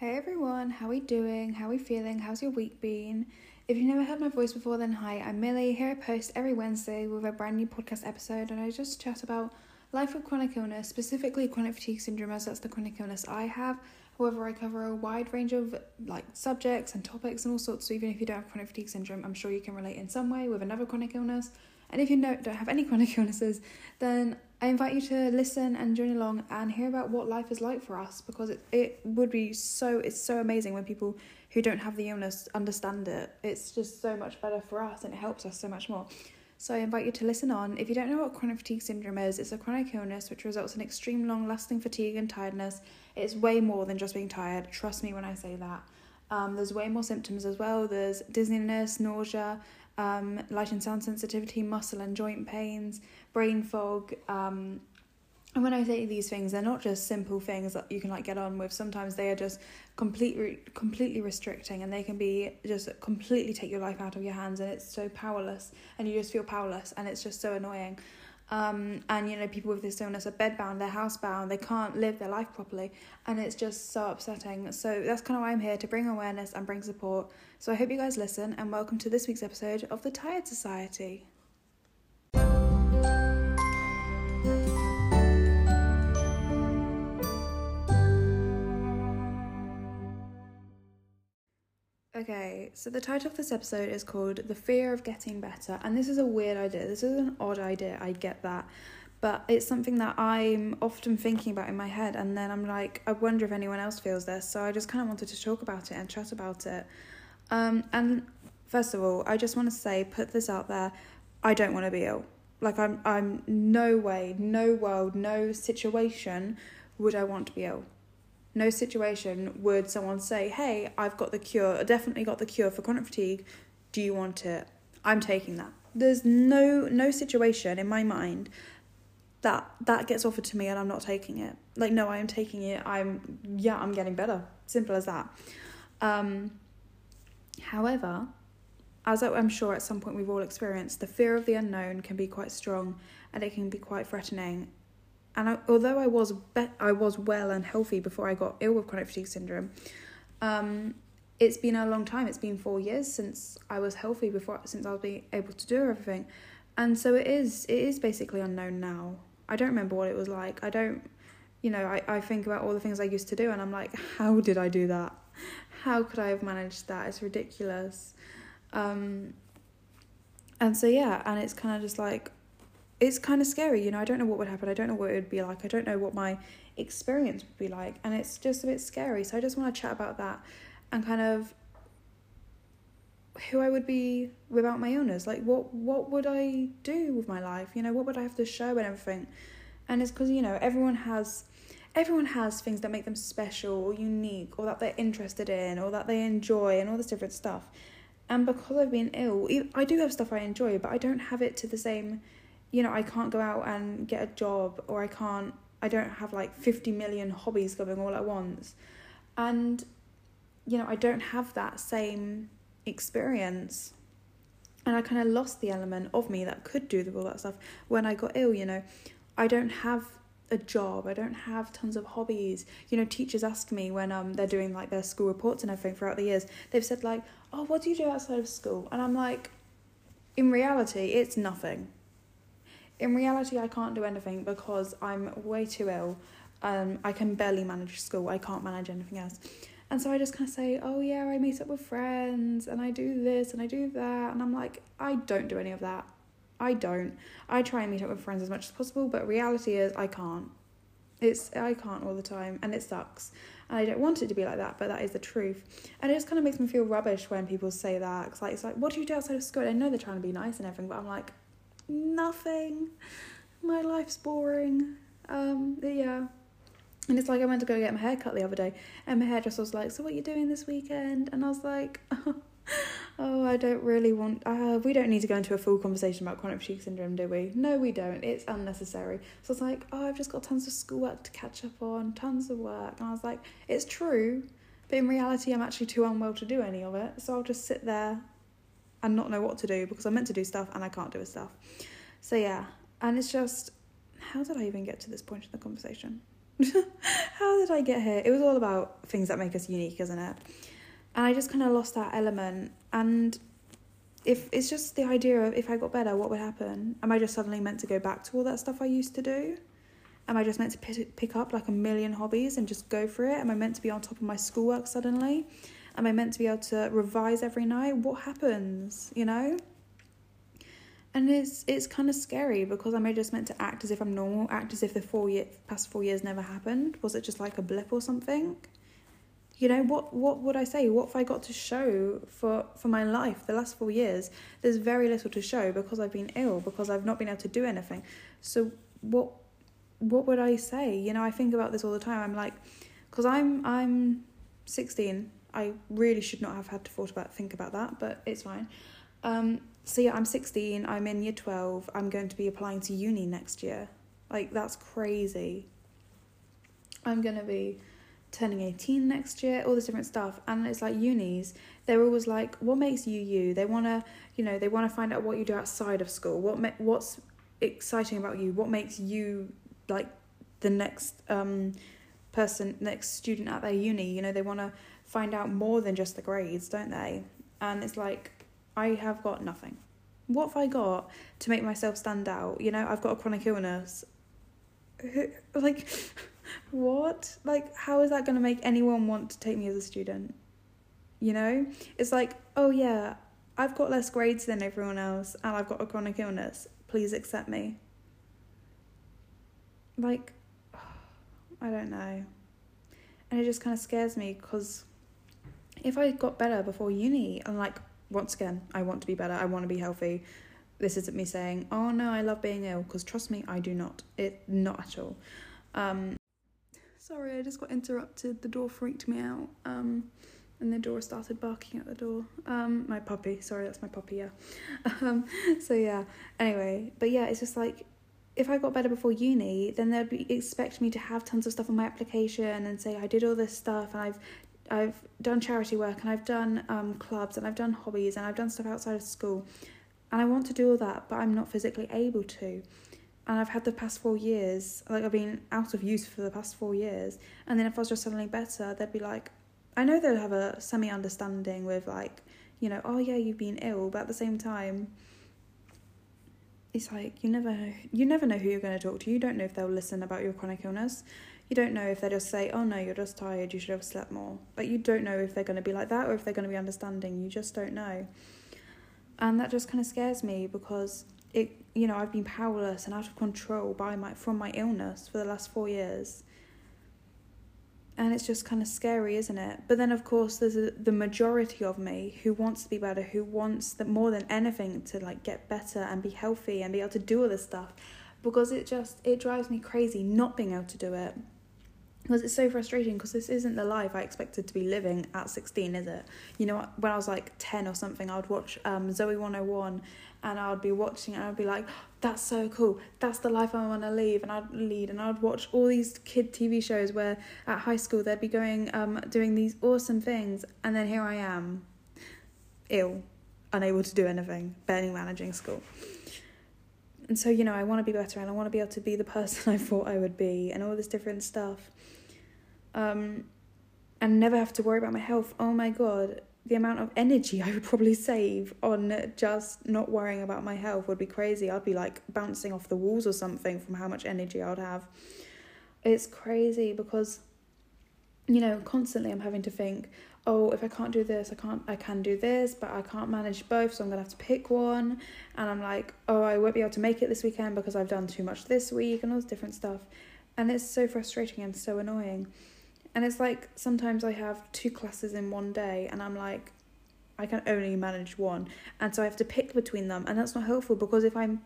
Hey everyone, how are we doing? How are we feeling? How's your week been? If you've never heard my voice before, then hi, I'm Millie. Here I post every Wednesday with a brand new podcast episode, and I just chat about life with chronic illness, specifically chronic fatigue syndrome, as that's the chronic illness I have. However, I cover a wide range of like subjects and topics and all sorts. So even if you don't have chronic fatigue syndrome, I'm sure you can relate in some way with another chronic illness. And if you don't, don't have any chronic illnesses, then I invite you to listen and join along and hear about what life is like for us because it, it would be so it's so amazing when people who don't have the illness understand it. It's just so much better for us and it helps us so much more. So I invite you to listen on. If you don't know what chronic fatigue syndrome is, it's a chronic illness which results in extreme long lasting fatigue and tiredness. It's way more than just being tired. Trust me when I say that. Um, there's way more symptoms as well. There's dizziness, nausea, um, light and sound sensitivity, muscle and joint pains, brain fog. Um, and when I say these things, they're not just simple things that you can like get on with. Sometimes they are just completely completely restricting, and they can be just completely take your life out of your hands, and it's so powerless, and you just feel powerless, and it's just so annoying. Um, and you know, people with this illness are bedbound, they're housebound, they can't live their life properly, and it's just so upsetting. So that's kind of why I'm here to bring awareness and bring support. So I hope you guys listen, and welcome to this week's episode of the Tired Society. Okay, so the title of this episode is called The Fear of Getting Better, and this is a weird idea. This is an odd idea, I get that. But it's something that I'm often thinking about in my head, and then I'm like, I wonder if anyone else feels this. So I just kind of wanted to talk about it and chat about it. Um, and first of all, I just want to say, put this out there I don't want to be ill. Like, I'm, I'm no way, no world, no situation would I want to be ill no situation would someone say, Hey, I've got the cure, I definitely got the cure for chronic fatigue. Do you want it? I'm taking that. There's no no situation in my mind that that gets offered to me and I'm not taking it. Like no, I am taking it. I'm yeah, I'm getting better. Simple as that. Um however, as I'm sure at some point we've all experienced, the fear of the unknown can be quite strong and it can be quite threatening and I, although I was be- I was well and healthy before I got ill with chronic fatigue syndrome, um, it's been a long time. It's been four years since I was healthy before since I was being able to do everything, and so it is it is basically unknown now. I don't remember what it was like. I don't, you know, I, I think about all the things I used to do, and I'm like, how did I do that? How could I have managed that? It's ridiculous. Um, and so yeah, and it's kind of just like it's kind of scary, you know. I don't know what would happen. I don't know what it would be like. I don't know what my experience would be like, and it's just a bit scary. So I just want to chat about that and kind of who I would be without my illness. Like what what would I do with my life? You know, what would I have to show and everything? And it's because you know everyone has everyone has things that make them special or unique or that they're interested in or that they enjoy and all this different stuff. And because I've been ill, I do have stuff I enjoy, but I don't have it to the same you know, I can't go out and get a job or I can't, I don't have like 50 million hobbies going all at once. And, you know, I don't have that same experience. And I kind of lost the element of me that could do all that stuff when I got ill, you know. I don't have a job. I don't have tons of hobbies. You know, teachers ask me when um they're doing like their school reports and everything throughout the years. They've said like, "Oh, what do you do outside of school?" And I'm like, in reality, it's nothing in reality, I can't do anything because I'm way too ill. Um, I can barely manage school. I can't manage anything else. And so I just kind of say, oh yeah, I meet up with friends and I do this and I do that. And I'm like, I don't do any of that. I don't. I try and meet up with friends as much as possible, but reality is I can't. It's I can't all the time and it sucks. And I don't want it to be like that, but that is the truth. And it just kind of makes me feel rubbish when people say that. Cause like it's like, what do you do outside of school? I know they're trying to be nice and everything, but I'm like, nothing. My life's boring. Um, yeah. And it's like I went to go get my hair cut the other day, and my hairdresser was like, "So what are you doing this weekend?" And I was like, "Oh, I don't really want. Uh, we don't need to go into a full conversation about chronic fatigue syndrome, do we? No, we don't. It's unnecessary." So I was like, "Oh, I've just got tons of schoolwork to catch up on, tons of work." And I was like, "It's true, but in reality, I'm actually too unwell to do any of it. So I'll just sit there and not know what to do because I'm meant to do stuff and I can't do stuff. So yeah, and it's just how did I even get to this point in the conversation? How did I get here? It was all about things that make us unique, isn't it? And I just kind of lost that element. And if it's just the idea of if I got better, what would happen? Am I just suddenly meant to go back to all that stuff I used to do? Am I just meant to pick, pick up like a million hobbies and just go for it? Am I meant to be on top of my schoolwork suddenly? Am I meant to be able to revise every night? What happens, you know? And it's it's kind of scary because am I just meant to act as if I'm normal, act as if the four year past four years never happened? Was it just like a blip or something? You know what? What would I say? What have I got to show for for my life? The last four years, there's very little to show because I've been ill, because I've not been able to do anything. So what what would I say? You know, I think about this all the time. I'm like, because I'm I'm 16. I really should not have had to thought about think about that, but it's fine. Um, so yeah, I'm 16, I'm in year 12, I'm going to be applying to uni next year. Like, that's crazy. I'm to be turning 18 next year, all this different stuff. And it's like unis, they're always like, what makes you you? They want to, you know, they want to find out what you do outside of school. What ma- what's exciting about you? What makes you like the next um person, next student at their uni? You know, they want to find out more than just the grades, don't they? And it's like I have got nothing. What have I got to make myself stand out? You know, I've got a chronic illness. Like, what? Like, how is that going to make anyone want to take me as a student? You know? It's like, oh yeah, I've got less grades than everyone else and I've got a chronic illness. Please accept me. Like, I don't know. And it just kind of scares me because if I got better before uni, I'm like, once again, I want to be better. I want to be healthy. This isn't me saying, "Oh no, I love being ill," because trust me, I do not. It not at all. Um, sorry, I just got interrupted. The door freaked me out. Um, and the door started barking at the door. Um, my puppy. Sorry, that's my puppy. Yeah. Um, so yeah. Anyway, but yeah, it's just like if I got better before uni, then they'd be expect me to have tons of stuff on my application and say I did all this stuff and I've I've done charity work and I've done um, clubs and I've done hobbies and I've done stuff outside of school. And I want to do all that, but I'm not physically able to. And I've had the past four years, like I've been out of use for the past four years. And then if I was just suddenly better, they'd be like, I know they'd have a semi understanding with like, you know, oh yeah, you've been ill, but at the same time, it's like you never you never know who you're going to talk to. You don't know if they'll listen about your chronic illness. You don't know if they just say, "Oh no, you're just tired. You should have slept more." But you don't know if they're going to be like that or if they're going to be understanding. You just don't know. And that just kind of scares me because it, you know, I've been powerless and out of control by my from my illness for the last 4 years. And it's just kind of scary, isn't it? But then of course there's a, the majority of me who wants to be better, who wants that more than anything to like get better and be healthy and be able to do all this stuff because it just it drives me crazy not being able to do it because it's so frustrating because this isn't the life I expected to be living at 16, is it? You know, when I was like 10 or something, I would watch um, Zoey 101 and I would be watching and I'd be like, that's so cool. That's the life I want to lead. And I'd lead and I'd watch all these kid TV shows where at high school they'd be going, um, doing these awesome things. And then here I am, ill, unable to do anything, barely managing school. And so, you know, I want to be better and I want to be able to be the person I thought I would be and all this different stuff um, and never have to worry about my health. Oh my god, the amount of energy I would probably save on just not worrying about my health would be crazy. I'd be like bouncing off the walls or something from how much energy I'd have. It's crazy because you know, constantly I'm having to think, oh, if I can't do this, I can't I can do this, but I can't manage both, so I'm gonna have to pick one. And I'm like, oh, I won't be able to make it this weekend because I've done too much this week and all this different stuff. And it's so frustrating and so annoying. And it's like sometimes I have two classes in one day and I'm like, I can only manage one. And so I have to pick between them and that's not helpful because if I'm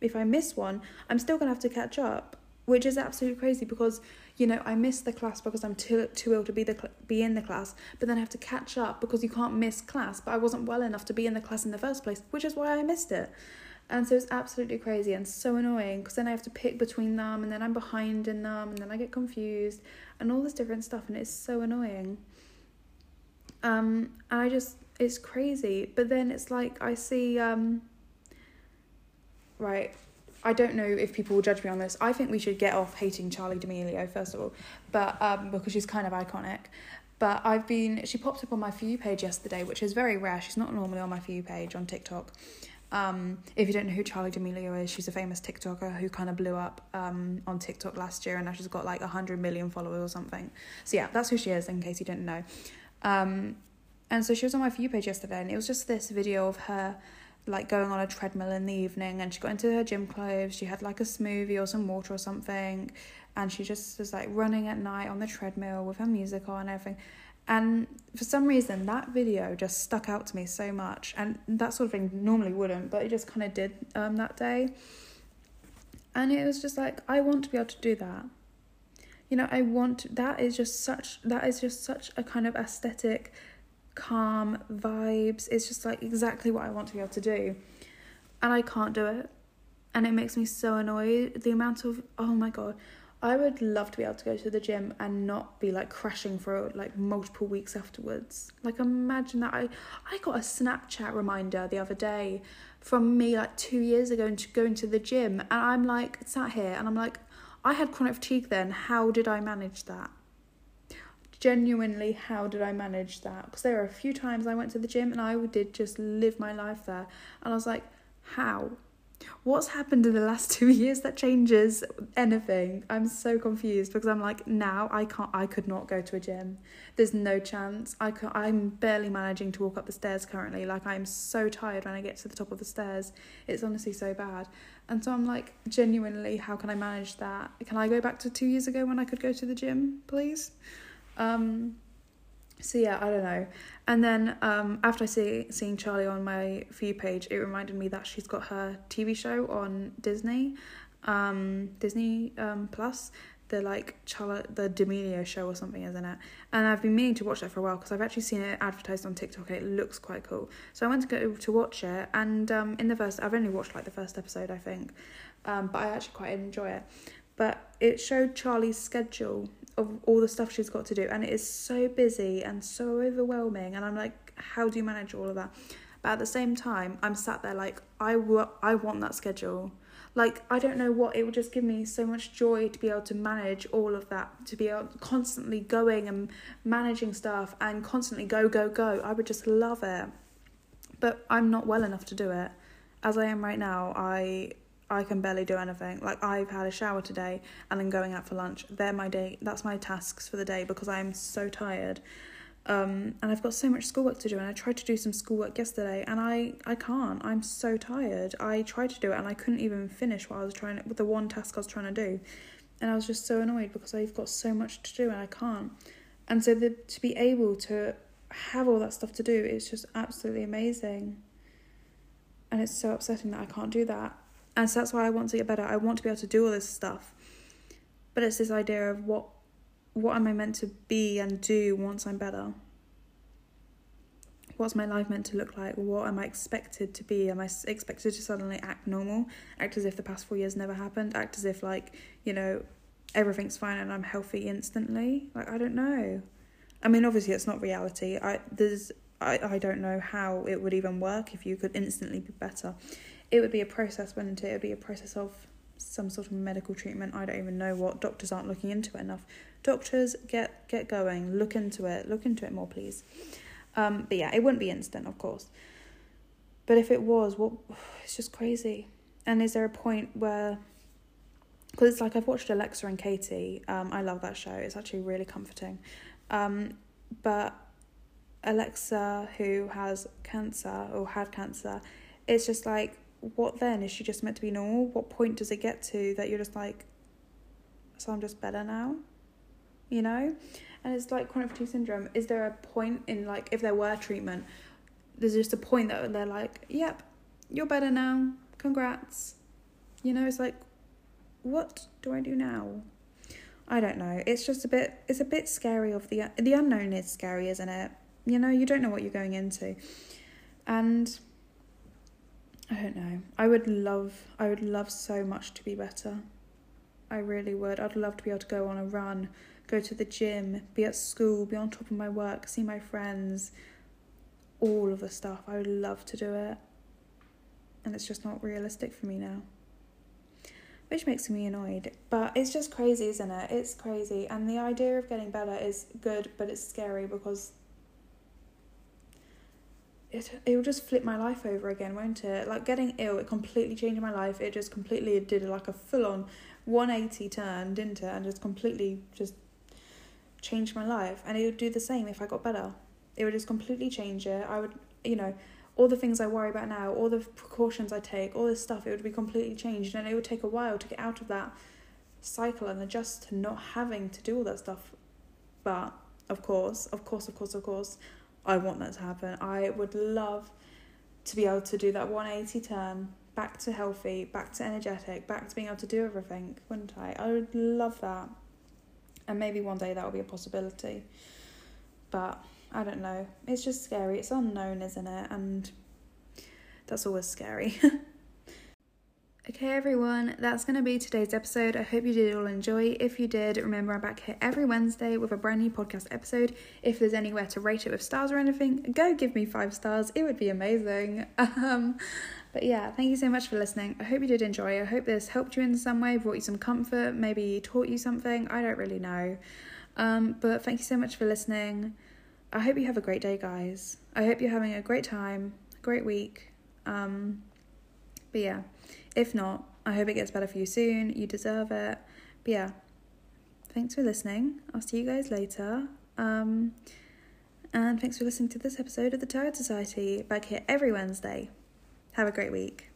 if I miss one, I'm still gonna have to catch up, which is absolutely crazy because you know I miss the class because I'm too too ill to be the cl- be in the class, but then I have to catch up because you can't miss class. But I wasn't well enough to be in the class in the first place, which is why I missed it. And so it's absolutely crazy and so annoying because then I have to pick between them and then I'm behind in them and then I get confused and all this different stuff and it's so annoying. Um, and I just, it's crazy. But then it's like I see, um, right, I don't know if people will judge me on this. I think we should get off hating Charli D'Amelio first of all, but um, because she's kind of iconic. But I've been she popped up on my for you page yesterday, which is very rare. She's not normally on my for you page on TikTok. Um, if you don't know who Charli D'Amelio is, she's a famous TikToker who kind of blew up um, on TikTok last year, and now she's got like hundred million followers or something. So yeah, that's who she is. In case you didn't know, um, and so she was on my for page yesterday, and it was just this video of her like going on a treadmill in the evening and she got into her gym clothes she had like a smoothie or some water or something and she just was like running at night on the treadmill with her music on and everything and for some reason that video just stuck out to me so much. And that sort of thing normally wouldn't but it just kind of did um that day. And it was just like i want to be able to do that. You know i want that is just such that is just such a kind of aesthetic calm vibes. It's just like exactly what i want to be able to do. And i can't do it. And it makes me so annoyed. The amount of oh my god I would love to be able to go to the gym and not be like crashing for like multiple weeks afterwards. Like imagine that I I got a Snapchat reminder the other day from me like 2 years ago into going to the gym and I'm like sat here and I'm like I had chronic fatigue then. How did I manage that? Genuinely, how did I manage that? Because there were a few times I went to the gym and I did just live my life there. And I was like, how? What's happened in the last two years that changes anything? I'm so confused because I'm like now I can't I could not go to a gym. There's no chance. I can, I'm barely managing to walk up the stairs currently. Like I'm so tired when I get to the top of the stairs. It's honestly so bad. And so I'm like genuinely how can I manage that? Can I go back to 2 years ago when I could go to the gym, please? Um so yeah, I don't know. And then um, after I see seeing Charli on my view page, it reminded me that she's got her TV show on Disney, um, Disney um, Plus. The like Charli, the D'Amelio show or something, isn't it? And I've been meaning to watch that for a while because I've actually seen it advertised on TikTok and it looks quite cool. So I went to go to watch it, and um, in the first, I've only watched like the first episode, I think, um, but I actually quite enjoy it. But it showed Charli's schedule of all the stuff she's got to do and it is so busy and so overwhelming and I'm like how do you manage all of that? But at the same time I'm sat there like I, I want that schedule. Like I don't know what it would just give me so much joy to be able to manage all of that to be able constantly going and managing stuff and constantly go go go. I would just love it. But I'm not well enough to do it. As I am right now I I can barely do anything. Like I've had a shower today and then going out for lunch. They're my day. That's my tasks for the day because I am so tired. Um, and I've got so much schoolwork to do and I tried to do some schoolwork yesterday and I, I can't. I'm so tired. I tried to do it and I couldn't even finish what I was trying with the one task I was trying to do. And I was just so annoyed because I've got so much to do and I can't. And so the, to be able to have all that stuff to do is just absolutely amazing. And it's so upsetting that I can't do that and so that's why I want to get better. I want to be able to do all this stuff. But it's this idea of what what am I meant to be and do once I'm better? What's my life meant to look like? What am I expected to be? Am I expected to suddenly act normal? Act as if the past four years never happened? Act as if, like, you know, everything's fine and I'm healthy instantly? Like, I don't know. I mean, obviously, it's not reality. I there's I, I don't know how it would even work if you could instantly be better it would be a process, wouldn't it? It would be a process of some sort of medical treatment. I don't even know what doctors aren't looking into it enough. Doctors, get get going, look into it, look into it more, please. Um, but yeah, it wouldn't be instant, of course. But if it was, what? It's just crazy. And is there a point where? Because it's like I've watched Alexa and Katie. Um, I love that show. It's actually really comforting. Um, but Alexa, who has cancer or had cancer, it's just like what then? Is she just meant to be normal? What point does it get to that you're just like, so I'm just better now? You know? And it's like chronic fatigue syndrome. Is there a point in like, if there were treatment, there's just a point that they're like, yep, you're better now. Congrats. You know, it's like, what do I do now? I don't know. It's just a bit. It's a bit scary. Of the the unknown is scary, isn't it? You know, you don't know what you're going into, and I don't know. I would love, I would love so much to be better. I really would. I'd love to be able to go on a run, go to the gym, be at school, be on top of my work, see my friends, all of the stuff. I would love to do it. And it's just not realistic for me now. which makes me annoyed. But it's just crazy, isn't it? It's crazy. And the idea of getting better is good, but it's scary because it it will just flip my life over again, won't it? Like getting ill, it completely changed my life. It just completely did like a full on 180 turn, didn't it? And just completely just changed my life. And it would do the same if I got better. It would just completely change it. I would, you know, all the things I worry about now, all the precautions I take, all this stuff, it would be completely changed. And it would take a while to get out of that cycle and adjust to not having to do all that stuff. But of course, of course, of course, of course, I want that to happen. I would love to be able to do that 180 turn back to healthy, back to energetic, back to being able to do everything, wouldn't I? I would love that. And maybe one day that will be a possibility. But I don't know. It's just scary. It's unknown, isn't it? And that's always scary. Okay, everyone, that's going to be today's episode. I hope you did all enjoy. If you did, remember I'm back here every Wednesday with a brand new podcast episode. If there's anywhere to rate it with stars or anything, go give me five stars. It would be amazing. Um, but yeah, thank you so much for listening. I hope you did enjoy. I hope this helped you in some way, brought you some comfort, maybe taught you something. I don't really know. Um, but thank you so much for listening. I hope you have a great day, guys. I hope you're having a great time, great week. Um, but yeah, if not, I hope it gets better for you soon. You deserve it. But yeah, thanks for listening. I'll see you guys later. Um, and thanks for listening to this episode of the Tired Society, back here every Wednesday. Have a great week.